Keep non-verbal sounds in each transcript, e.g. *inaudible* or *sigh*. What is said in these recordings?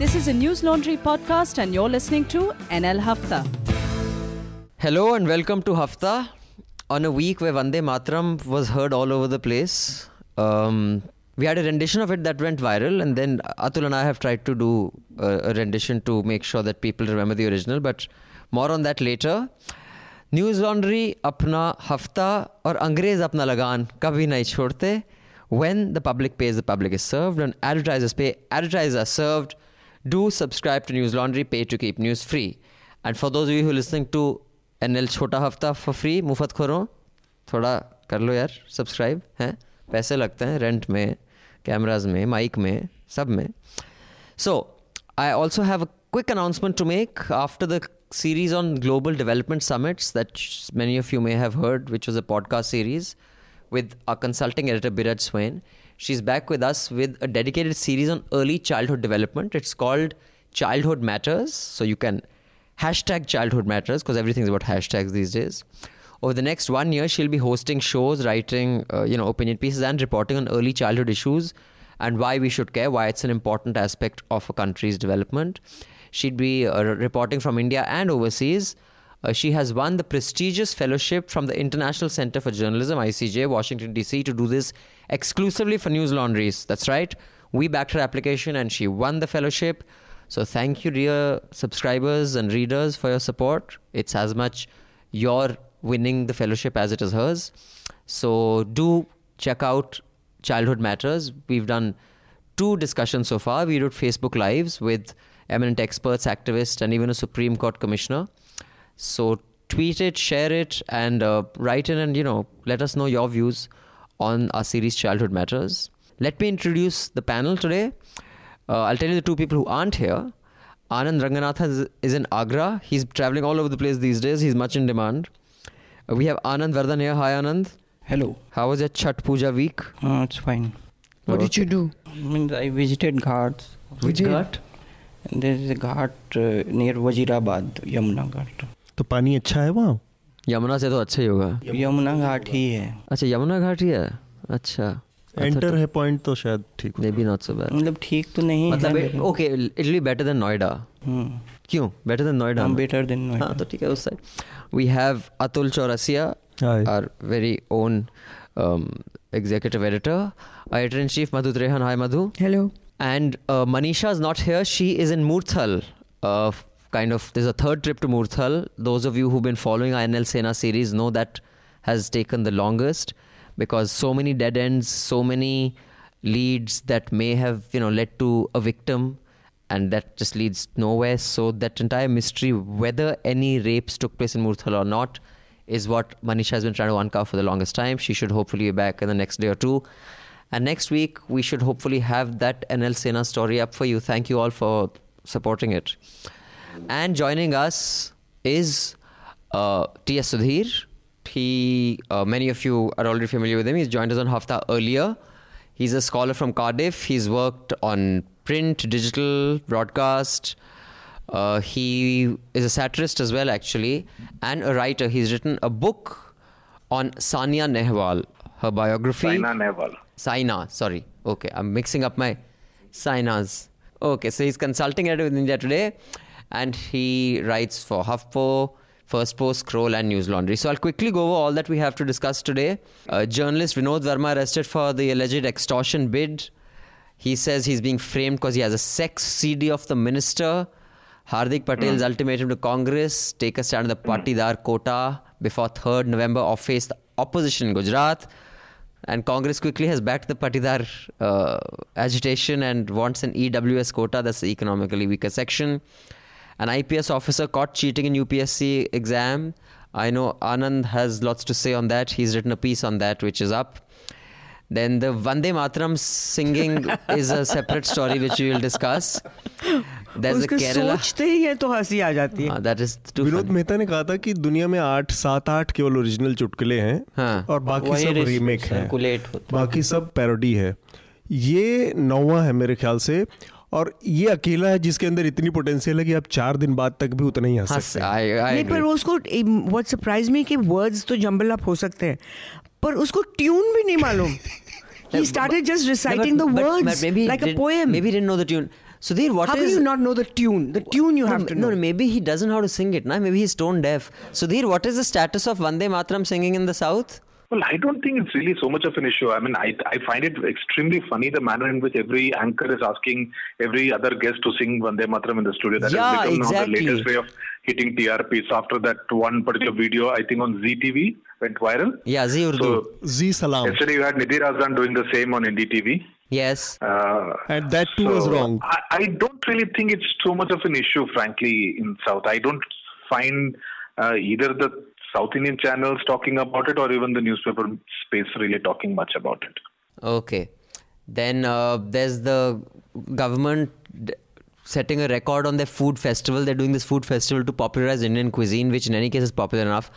This is a Newslaundry podcast, and you're listening to NL Hafta. Hello, and welcome to Hafta. On a week where Vande Mataram was heard all over the place, um, we had a rendition of it that went viral, and then Atul and I have tried to do a, a rendition to make sure that people remember the original, but more on that later. news laundry, apna hafta or अंग्रेज apna lagan कभी नहीं छोड़ते when the public pays, the public is served, and advertisers pay, advertisers are served do subscribe to Newslaundry, pay to keep news free. And for those of you who are listening to NL Chota Hafta for free, Mufat Khoro, Thoda Karlo Yar, subscribe. Hai? Paise lagte hai, rent mein, cameras mein, mic mein, sab mein. So, I also have a quick announcement to make after the series on global development summits that many of you may have heard, which was a podcast series with our consulting editor, Biraj Swain. She's back with us with a dedicated series on early childhood development. It's called Childhood Matters. So you can hashtag Childhood Matters because everything's about hashtags these days. Over the next one year, she'll be hosting shows, writing, uh, you know, opinion pieces, and reporting on early childhood issues and why we should care, why it's an important aspect of a country's development. She'd be uh, reporting from India and overseas. Uh, she has won the prestigious fellowship from the International Center for Journalism, ICJ, Washington, D.C., to do this exclusively for news laundries. That's right. We backed her application and she won the fellowship. So thank you, dear subscribers and readers, for your support. It's as much your winning the fellowship as it is hers. So do check out Childhood Matters. We've done two discussions so far. We did Facebook Lives with eminent experts, activists, and even a Supreme Court commissioner. So tweet it, share it, and uh, write in and you know let us know your views on our series Childhood Matters. Let me introduce the panel today. Uh, I'll tell you the two people who aren't here. Anand Ranganathan is, is in Agra. He's traveling all over the place these days. He's much in demand. Uh, we have Anand Vardhan here. Hi, Anand. Hello. How was your Chhath Puja week? Uh, it's fine. What did you do? I mean, I visited ghats. Which ghat? There is a ghat uh, near Wazirabad, Yamuna Ghat. तो पानी अच्छा है वहाँ? यमुना से तो अच्छा ही होगा। यमुना घाट ही है। अच्छा यमुना घाट ही है? अच्छा। एंटर है पॉइंट तो शायद ठीक maybe not so bad मतलब ठीक तो नहीं मतलब okay it be better than Noida क्यों? Better than Noida better than हाँ तो ठीक है उस side we have Atul Chaurasia Hi. our very own um, executive editor editor in chief madhu trehan. Hi madhu. Hello. and uh, manisha is not here. She kind of there's a third trip to murthal those of you who've been following our nl sena series know that has taken the longest because so many dead ends so many leads that may have you know led to a victim and that just leads nowhere so that entire mystery whether any rapes took place in murthal or not is what manisha has been trying to uncover for the longest time she should hopefully be back in the next day or two and next week, we should hopefully have that NL Sena story up for you. Thank you all for supporting it. And joining us is uh, T.S. Sudhir. He, uh, many of you are already familiar with him. He's joined us on Hafta earlier. He's a scholar from Cardiff. He's worked on print, digital, broadcast. Uh, he is a satirist as well, actually, and a writer. He's written a book on Sania Nehwal, her biography. Saina Nehwal. Saina, sorry. Okay, I'm mixing up my Sainas. Okay, so he's consulting editor with India Today and he writes for HuffPo, Firstpost, Scroll, and News Laundry. So I'll quickly go over all that we have to discuss today. Uh, journalist Vinod Verma arrested for the alleged extortion bid. He says he's being framed because he has a sex CD of the minister. Hardik Patel's ultimatum to Congress take a stand on the Patidar quota before 3rd November or face the opposition in Gujarat. And Congress quickly has backed the Patidar uh, agitation and wants an EWS quota, that's the economically weaker section. An IPS officer caught cheating in UPSC exam. I know Anand has lots to say on that. He's written a piece on that, which is up. Then the Vande Mataram singing is a separate story which we will discuss. There's the उसको Kerala. सोचते ही है तो हँसी आ जाती है Uh, that is too Vinod funny. Mehta ने कहा था कि दुनिया में आठ सात आठ केवल ओरिजिनल चुटकुले हैं हाँ। और बाकी सब रीमेक है बाकी सब पैरोडी है ये नौवा है मेरे ख्याल से और ये अकेला है जिसके अंदर इतनी पोटेंशियल है कि आप चार दिन बाद तक भी उतना ही हंस सकते हैं नहीं पर agree. उसको व्हाट सरप्राइज़ मी कि वर्ड्स तो जंबल अप हो सकते हैं पर उसको ट्यून भी नहीं मालूम He started just reciting but- the but- words but maybe he like a poem. Maybe he didn't know the tune. Sudhir, what How is- can you not know the tune? The tune you no, have to no, know. No, maybe he doesn't know how to sing it. Nah? Maybe he's tone deaf. Sudhir, what is the status of Vande Mataram singing in the South? Well, I don't think it's really so much of an issue. I mean, I, I find it extremely funny the manner in which every anchor is asking every other guest to sing Vande Mataram in the studio. That Yeah, has become now the latest way of hitting TRPs. After that one particular video, I think on Zee TV went viral. Yeah, Zee Urdu. So Zee Salaam. yesterday you had Nidhi Razdan doing the same on NDTV. yes. Uh, And that too was wrong. I, I don't really think it's so much of an issue, frankly, in South. I don't find uh, either the South Indian channels talking about it or even the newspaper space really talking much about it. Okay. Then uh, there's the government d- setting a record on their food festival. They're doing this food festival to popularize Indian cuisine, which in any case is popular enough.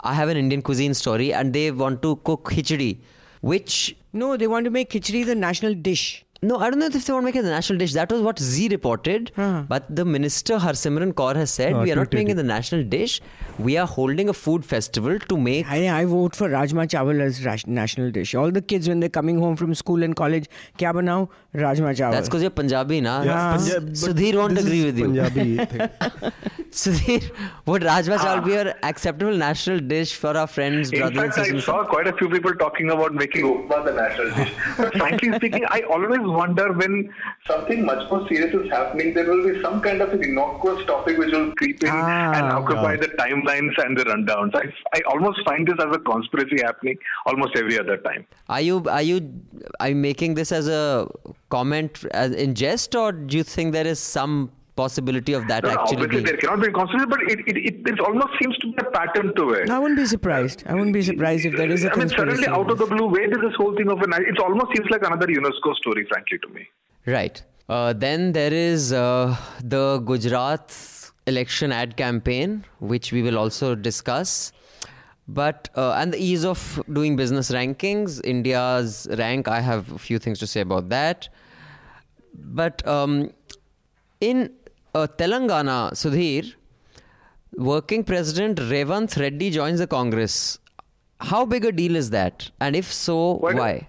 I have an Indian cuisine story, and they want to cook khichdi, which No, they want to make khichdi the national dish. No, I don't know if they want to make it the national dish. That was what Zee reported. Huh. But the minister Harsimran Kaur has said Uh, we are not making it it. the national dish. We are holding a food festival to make. I, I vote for Rajma Chawal as rash- national dish. All the kids when they're coming home from school and college, kya banao? Rajma Chawal. That's because you're Punjabi, na? Yeah. Punjab- but Sudhir won't agree is with you. Punjabi. *laughs* Sudhir, would Rajma Chawal be an acceptable national dish for our friends, In brothers fact, and I saw quite a few people talking about making upma the national dish. But frankly speaking, I always wonder when something much more serious is happening, there will be some kind of an innocuous topic which will creep in Ah, and occupy the timelines and the rundowns. I, I almost find this as a conspiracy happening almost every other time. Are you are you are you making this as a comment as in jest, or do you think there is some possibility of that No, no, actually obviously, being? there cannot be a conspiracy, but it, it, it, it almost seems to be a pattern to it. I wouldn't be surprised. I wouldn't be surprised if there is a I mean, suddenly out of the blue, where did this whole thing of an? It almost seems like another UNESCO story, frankly, to me. Right. Uh, then there is uh, the Gujarat election ad campaign, which we will also discuss. But uh, and the ease of doing business rankings, India's rank. I have a few things to say about that. But um, in uh, Telangana, Sudhir, working president Revanth Reddy joins the Congress. How big a deal is that? And if so, Quite a- why?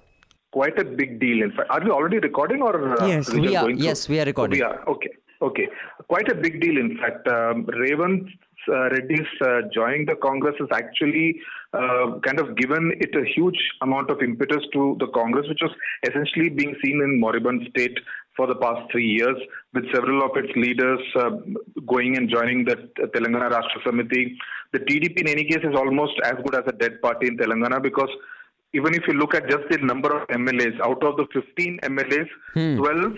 quite a big deal. In fact, are we already recording or uh, Yes, we we are. going? Yes, we are recording. We are. Okay. Okay. Quite a big deal. In fact, um, Revanth uh, Reddy's uh, joining the Congress has actually uh, kind of given it a huge amount of impetus to the Congress, which was essentially being seen in moribund state for the past three years, with several of its leaders uh, going and joining the Telangana Rashtra Samiti. The TDP, in any case, is almost as good as a dead party in Telangana because even if you look at just the number of MLAs, out of the 15 MLAs, 12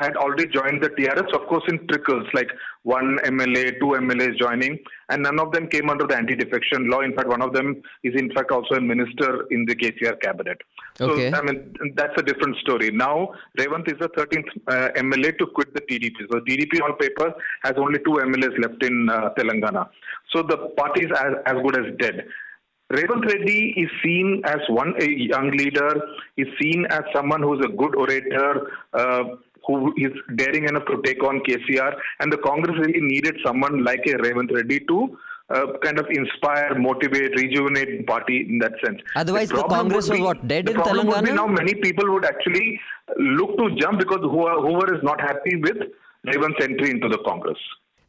had already joined the TRS, of course, in trickles, like one MLA, two MLAs joining, and none of them came under the anti-defection law. In fact, one of them is, in fact, also a minister in the KCR cabinet. Okay. So, I mean, that's a different story. Now, Revanth is the 13th uh, MLA to quit the TDP. So, TDP on paper has only two MLAs left in uh, Telangana. So, the party is as, as good as dead. Revanth Reddy is seen as one a young leader, is seen as someone who is a good orator, uh, who is daring enough to take on KCR, and the Congress really needed someone like a Revanth Reddy to uh, kind of inspire, motivate, rejuvenate the party in that sense. Otherwise, the problem Congress would was what, dead the in problem would be now many people would actually look to jump because whoever, whoever is not happy with Revanth's entry into the Congress.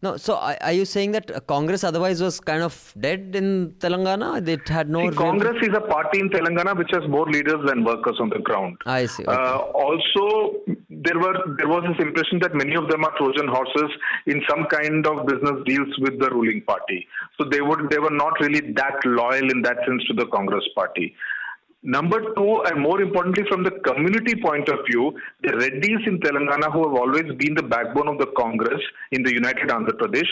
No, so are are you saying that uh, Congress otherwise was kind of dead in Telangana? It had no. See, Congress is a party in Telangana which has more leaders than workers on the ground. I see, okay. Uh, also, there were there was this impression that many of them are Trojan horses in some kind of business deals with the ruling party. So they would they were not really that loyal in that sense to the Congress party. Number two, and more importantly, from the community point of view, the Reddys in Telangana, who have always been the backbone of the Congress in the United Andhra Pradesh,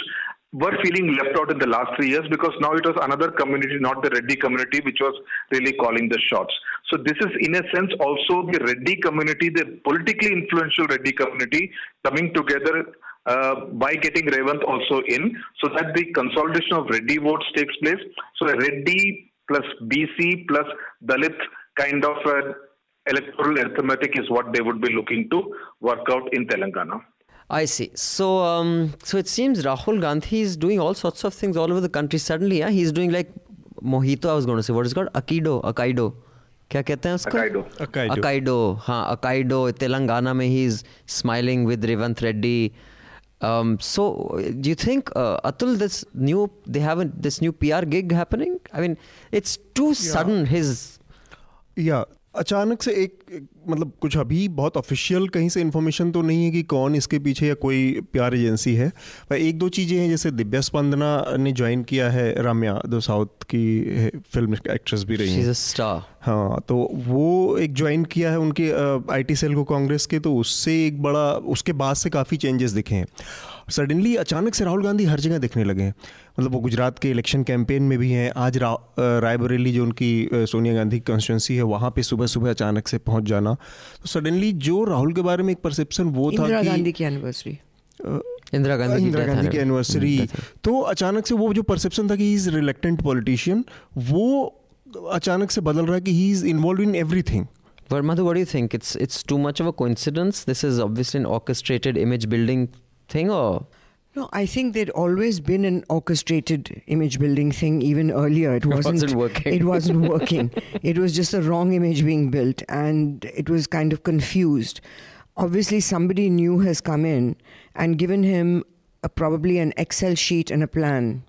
were feeling left out in the last three years because now it was another community, not the Reddy community, which was really calling the shots. So this is, in a sense, also the Reddy community, the politically influential Reddy community, coming together uh, by getting Revanth also in, so that the consolidation of Reddy votes takes place. So the Reddy plus BC plus Dalit kind of uh, electoral arithmetic is what they would be looking to work out in Telangana. I see. So, um, so it seems Rahul Gandhi is doing all sorts of things all over the country. Suddenly, yeah, he's doing like mojito. I was going to say what is called aikido, Aikido? क्या कहते हैं उसको अकाइडो हाँ अकाइडो तेलंगाना में he is smiling with Revanth Reddy um, so do you think uh, atul this new they haven't this new pr gig happening i mean it's too sudden his या अचानक से एक एक- मतलब कुछ अभी बहुत ऑफिशियल कहीं से इन्फॉर्मेशन तो नहीं है कि कौन इसके पीछे या कोई प्यार एजेंसी है। पर एक दो चीज़ें हैं जैसे दिव्या स्पंदना ने ज्वाइन किया है राम्या जो साउथ की फ़िल्म एक्ट्रेस भी रही she's हैं। a हाँ तो वो एक ज्वाइन किया है उनके आईटी सेल को कांग्रेस के तो उससे एक बड़ा उसके बाद से काफ़ी चेंजेस दिखे हैं। सडनली अचानक से राहुल गांधी हर जगह दिखने लगे हैं। मतलब वो गुजरात के इलेक्शन कैंपेन में भी हैं। आज रा, रायबरेली जो उनकी सोनिया गांधी की कॉन्स्टिट्यूंसी है वहाँ पे सुबह सुबह अचानक से पहुँच जाना। तो सडनली जो राहुल के बारे में एक परसेप्शन वो था इंदिरा गांधी की एनिवर्सरी इंदिरा गांधी इंदिरा गांधी की एनिवर्सरी तो अचानक से वो जो परसेप्शन था कि इज़ रिलेक्टेंट पॉलिटिशियन वो अचानक से बदल रहा है कि he is involve in everything Verma तो what you think it's it's too much of a coincidence this is obviously an orchestrated image building thing और No, I think there'd always been an orchestrated image building thing even earlier. It *laughs* wasn't, wasn't working. It wasn't *laughs* working. it was just the wrong image being built and it was kind of confused. Obviously, somebody new has come in and given him a, probably an Excel sheet and a plan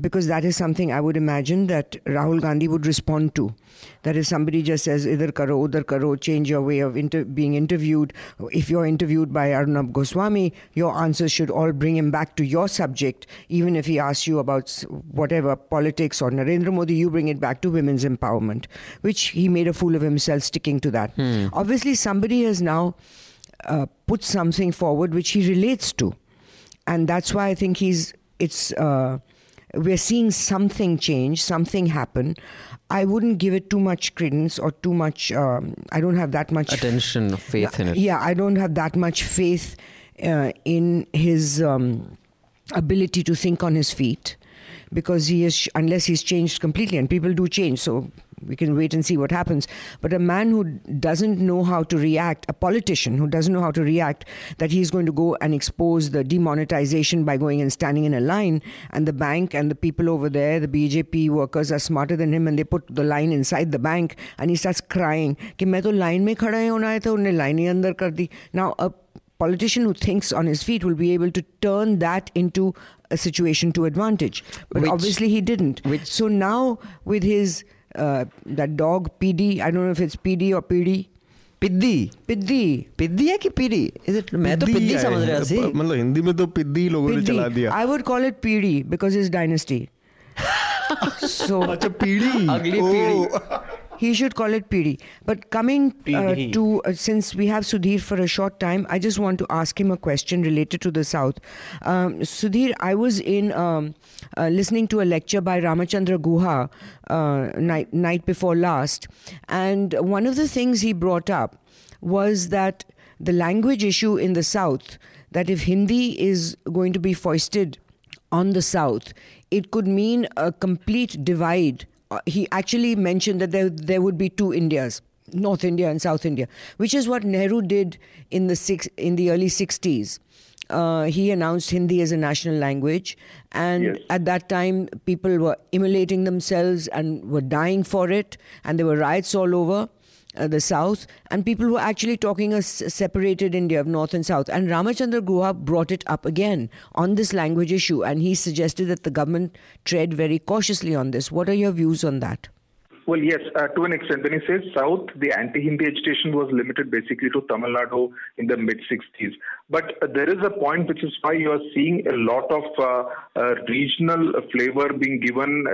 because that is something I would imagine that Rahul Gandhi would respond to. That if somebody just says, idhar karo, udhar karo, change your way of inter- being interviewed. If you're interviewed by Arnab Goswami, your answers should all bring him back to your subject. Even if he asks you about whatever, politics or Narendra Modi, you bring it back to women's empowerment, which he made a fool of himself sticking to that. Obviously, somebody has now uh, put something forward which he relates to and that's why I think he's it's uh, we're seeing something change, something happen. I wouldn't give it too much credence or too much. Um, I don't have that much attention, faith in it. Yeah, I don't have that much faith uh, in his um, ability to think on his feet because he is unless he's changed completely and people do change so we can wait and see what happens but a man who doesn't know how to react a politician who doesn't know how to react that he's going to go and expose the demonetization by going and standing in a line and the bank and the people over there the BJP workers are smarter than him and they put the line inside the bank and he starts crying कि मैं तो line में खड़ा ही होना है तो उन्हें line ही अंदर कर दी now a politician who thinks on his feet will be able to turn that into a situation to advantage. But Which- obviously he didn't. which- so now with his uh, that dog PD, I don't know if it's PD or PD. पिद्दी Piddi. पिद्दी है कि पीड़ी is it मैं तो पिद्दी है। समझ रहा सी मतलब हिंदी में तो पिद्दी लोगों ने चला Piddi. दिया I would call it PD because his dynasty. so अच्छा पीढ़ी अगली ओ, पीढ़ी। he should call it PD. But coming uh, to, uh, since we have Sudhir for a short time, I just want to ask him a question related to the South. Um, Sudhir, I was in um, uh, listening to a lecture by Ramachandra Guha uh, night, night before last, and one of the things he brought up was that the language issue in the South, that if Hindi is going to be foisted on the South, it could mean a complete divide. Uh, he actually mentioned that there, there would be two Indias. North India and South India, which is what Nehru did in the six, in the early 60s. Uh, he announced Hindi as a national language, and Yes. at that time, people were immolating themselves and were dying for it, and there were riots all over uh, the south, and people were actually talking a s- separated India of north and south. And Ramachandra Guha brought it up again on this language issue, and he suggested that the government tread very cautiously on this. What are your views on that? Well, yes, uh, to an extent. When he says South, the anti-Hindi agitation was limited basically to Tamil Nadu in the mid 60s. But uh, there is a point which is why you are seeing a lot of uh, uh, regional flavor being given.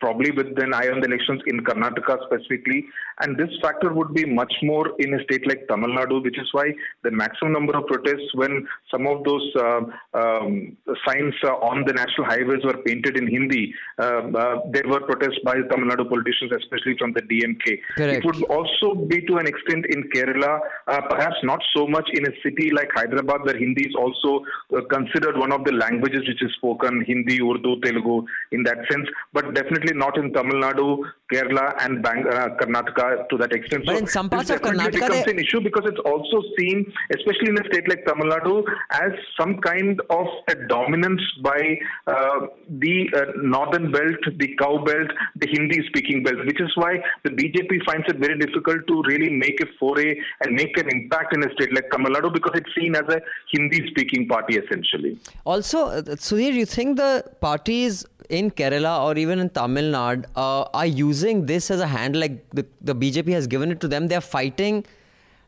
Probably with an eye on the elections in Karnataka specifically, and this factor would be much more in a state like Tamil Nadu, which is why the maximum number of protests when some of those uh, um, signs uh, on the national highways were painted in Hindi, uh, uh, there were protests by Tamil Nadu politicians, especially from the DMK. Correct. It would also be to an extent in Kerala, uh, perhaps not so much in a city like Hyderabad, where Hindi is also uh, considered one of the languages which is spoken, Hindi, Urdu, Telugu, in that sense, but definitely certainly not in Tamil Nadu, Kerala, and Bang- uh, Karnataka to that extent. But in some parts of Karnataka, becomes they- an issue because it's also seen, especially in a state like Tamil Nadu, as some kind of a dominance by uh, the uh, northern belt, the cow belt, the Hindi-speaking belt, which is why the BJP finds it very difficult to really make a foray and make an impact in a state like Tamil Nadu because it's seen as a Hindi-speaking party essentially. Also, uh, Sudhir, you think the parties in Kerala or even in Tamil Nadu uh, are using this as a hand, like the, the BJP has given it to them? They're fighting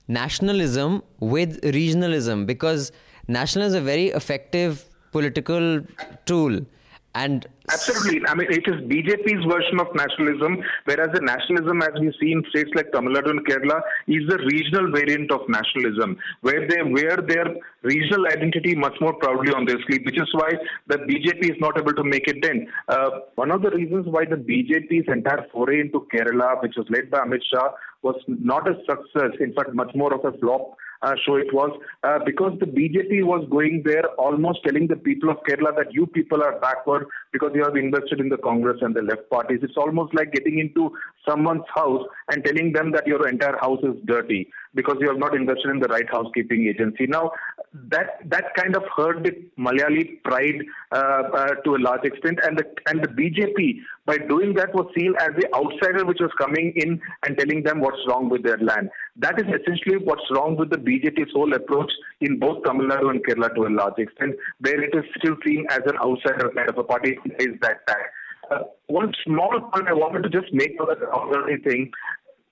nationalism with regionalism because nationalism is a very effective political tool. And Absolutely. I mean, it is BJP's version of nationalism, whereas the nationalism, as we see in states like Tamil Nadu and Kerala, is the regional variant of nationalism, where they wear their regional identity much more proudly on their sleeve, which is why the BJP is not able to make it dent. Uh, one of the reasons why the BJP's entire foray into Kerala, which was led by Amit Shah, was not a success, in fact, much more of a flop uh, show it was uh, because the BJP was going there almost telling the people of Kerala that you people are backward because you have invested in the Congress and the left parties. It's almost like getting into someone's house and telling them that your entire house is dirty because you have not invested in the right housekeeping agency. Now, that that kind of hurt the Malayali pride uh, uh, to a large extent, and the and the BJP by doing that was seen as the outsider which was coming in and telling them what's wrong with their land. That is essentially what's wrong with the BJP's whole approach in both Tamil Nadu and Kerala to a large extent, where it is still seen as an outsider kind of a party is that tag. Uh, one small point I wanted to just make on the thing.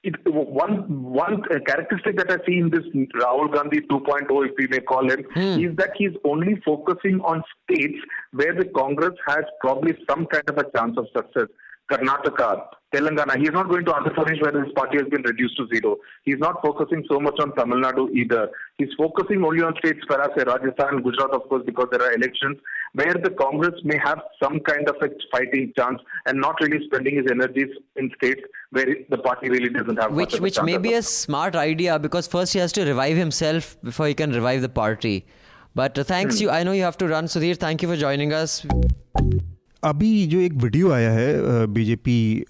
It, one one characteristic that I see in this Rahul Gandhi 2.0, if we may call him, hmm. is that he's only focusing on states where the Congress has probably some kind of a chance of success. Karnataka, Telangana. He's not going to Andhra Pradesh where his party has been reduced to zero. He's not focusing so much on Tamil Nadu either. He's focusing only on states, perhaps Rajasthan, Gujarat, of course, because there are elections where the Congress may have some kind of a fighting chance and not really spending his energies in states where the party really doesn't have which which may be a smart idea because first he has to revive himself before he can revive the party. But uh, thanks you. I know you have to run, Sudhir. Thank you for joining us. अभी जो एक video आया है BJP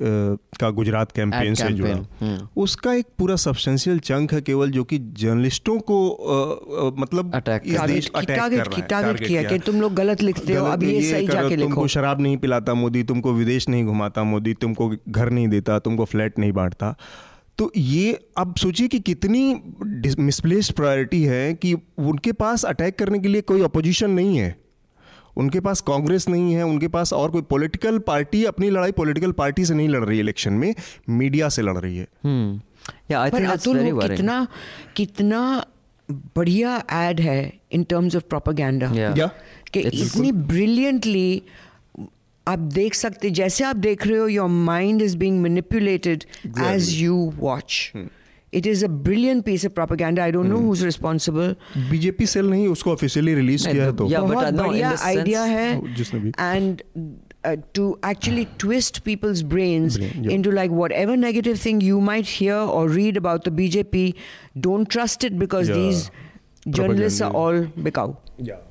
का Gujarat campaign से जुड़ा campaign, उसका एक पूरा सब्सटेंशियल चंक है केवल जो कि जर्नलिस्टों को अ, मतलब Attack इस देश अटैक है target किया कि तुम लोग गलत लिखते हो, अब ये सही जाके लिखो। तुमको शराब नहीं पिलाता मोदी तुमको विदेश नहीं घुमाता मोदी तुमको घर नहीं देता तुमको फ्लैट नहीं बांटता। तो ये अब सोचिए कि कितनी मिसप्लेस्ड प्रायोरिटी है कि उनके पास अटैक करने के लिए कोई अपोजिशन नहीं है। उनके पास कांग्रेस नहीं है उनके पास और कोई पॉलिटिकल पार्टी अपनी लड़ाई पॉलिटिकल पार्टी से नहीं लड़ रही है इलेक्शन में मीडिया से लड़ रही है। Hmm. Yeah. कितना कितना बढ़िया एड है इन टर्म्स ऑफ़ प्रोपागेंडा. कि इतनी ब्रिलियंटली आप देख सकते जैसे आप देख रहे हो your mind is being manipulated as you watch it is a brilliant piece of propaganda I don't know who is responsible BJP cell नहीं उसको ऑफिशियली रिलीज नहीं, किया है तो- तो Yeah, but बहुत I know, in बढ़िया the sense- आइडिया Oh, जिसने भी- है and to actually twist people's brains Brain, yeah. into like whatever negative thing you might hear or read about the BJP, don't trust it because Yeah. these journalists are all Propaganda. bikau.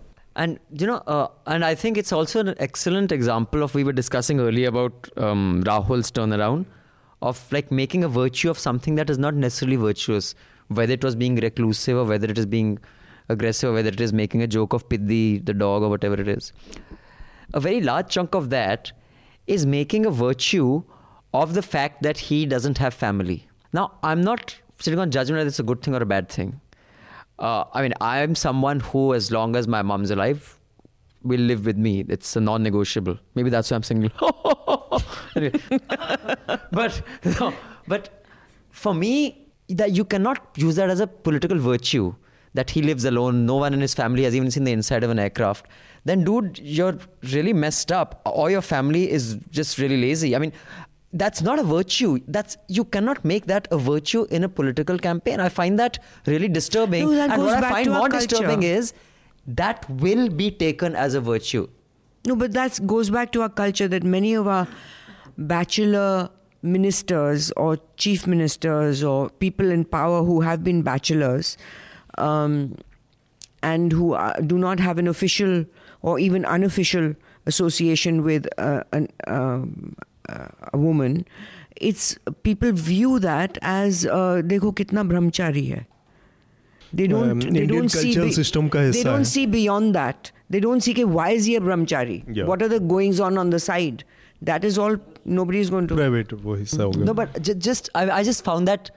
And you know, uh, and I think it's also an excellent example of we were discussing earlier about um, Rahul's turnaround of like making a virtue of something that is not necessarily virtuous, whether it was being reclusive or whether it is being aggressive or whether it is making a joke of Piddi, the dog, or whatever it is. A very large chunk of that is making a virtue of the fact that he doesn't have family. Now, I'm not sitting on judgment whether it's a good thing or a bad thing. Uh, I mean, I'm someone who, as long as my mom's alive, will live with me. It's a non-negotiable. Maybe that's why I'm single. *laughs* *laughs* But no, but for me, that you cannot use that as a political virtue. That he lives alone, no one in his family has even seen the inside of an aircraft. Then, dude, you're really messed up. Or your family is just really lazy. I mean, that's not a virtue. That's you cannot make that a virtue in a political campaign. I find that really disturbing. No, that and what I find more culture. disturbing is that will be taken as a virtue. No, but that goes back to our culture that many of our bachelor ministers or chief ministers or people in power who have been bachelors um, and who are, do not have an official or even unofficial association with uh, an, um, uh, a woman, it's people view that as uh, देखो कितना ब्रह्मचारी है. they um, don't um, they Indian don't see system ka they don't hai. see beyond that they don't see why is he a brahmachari yeah. what are the goings on on the side that is all nobody is going to private no but j- just I, I just found that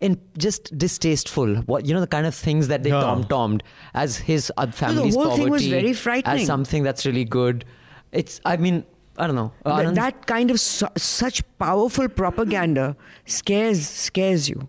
in just distasteful what you know the kind of things that they yeah. tom-tommed as his uh, family's no, the whole poverty thing was very frightening. as something that's really good it's i mean I don't know. Uh, that, that, kind of su- such powerful propaganda scares scares you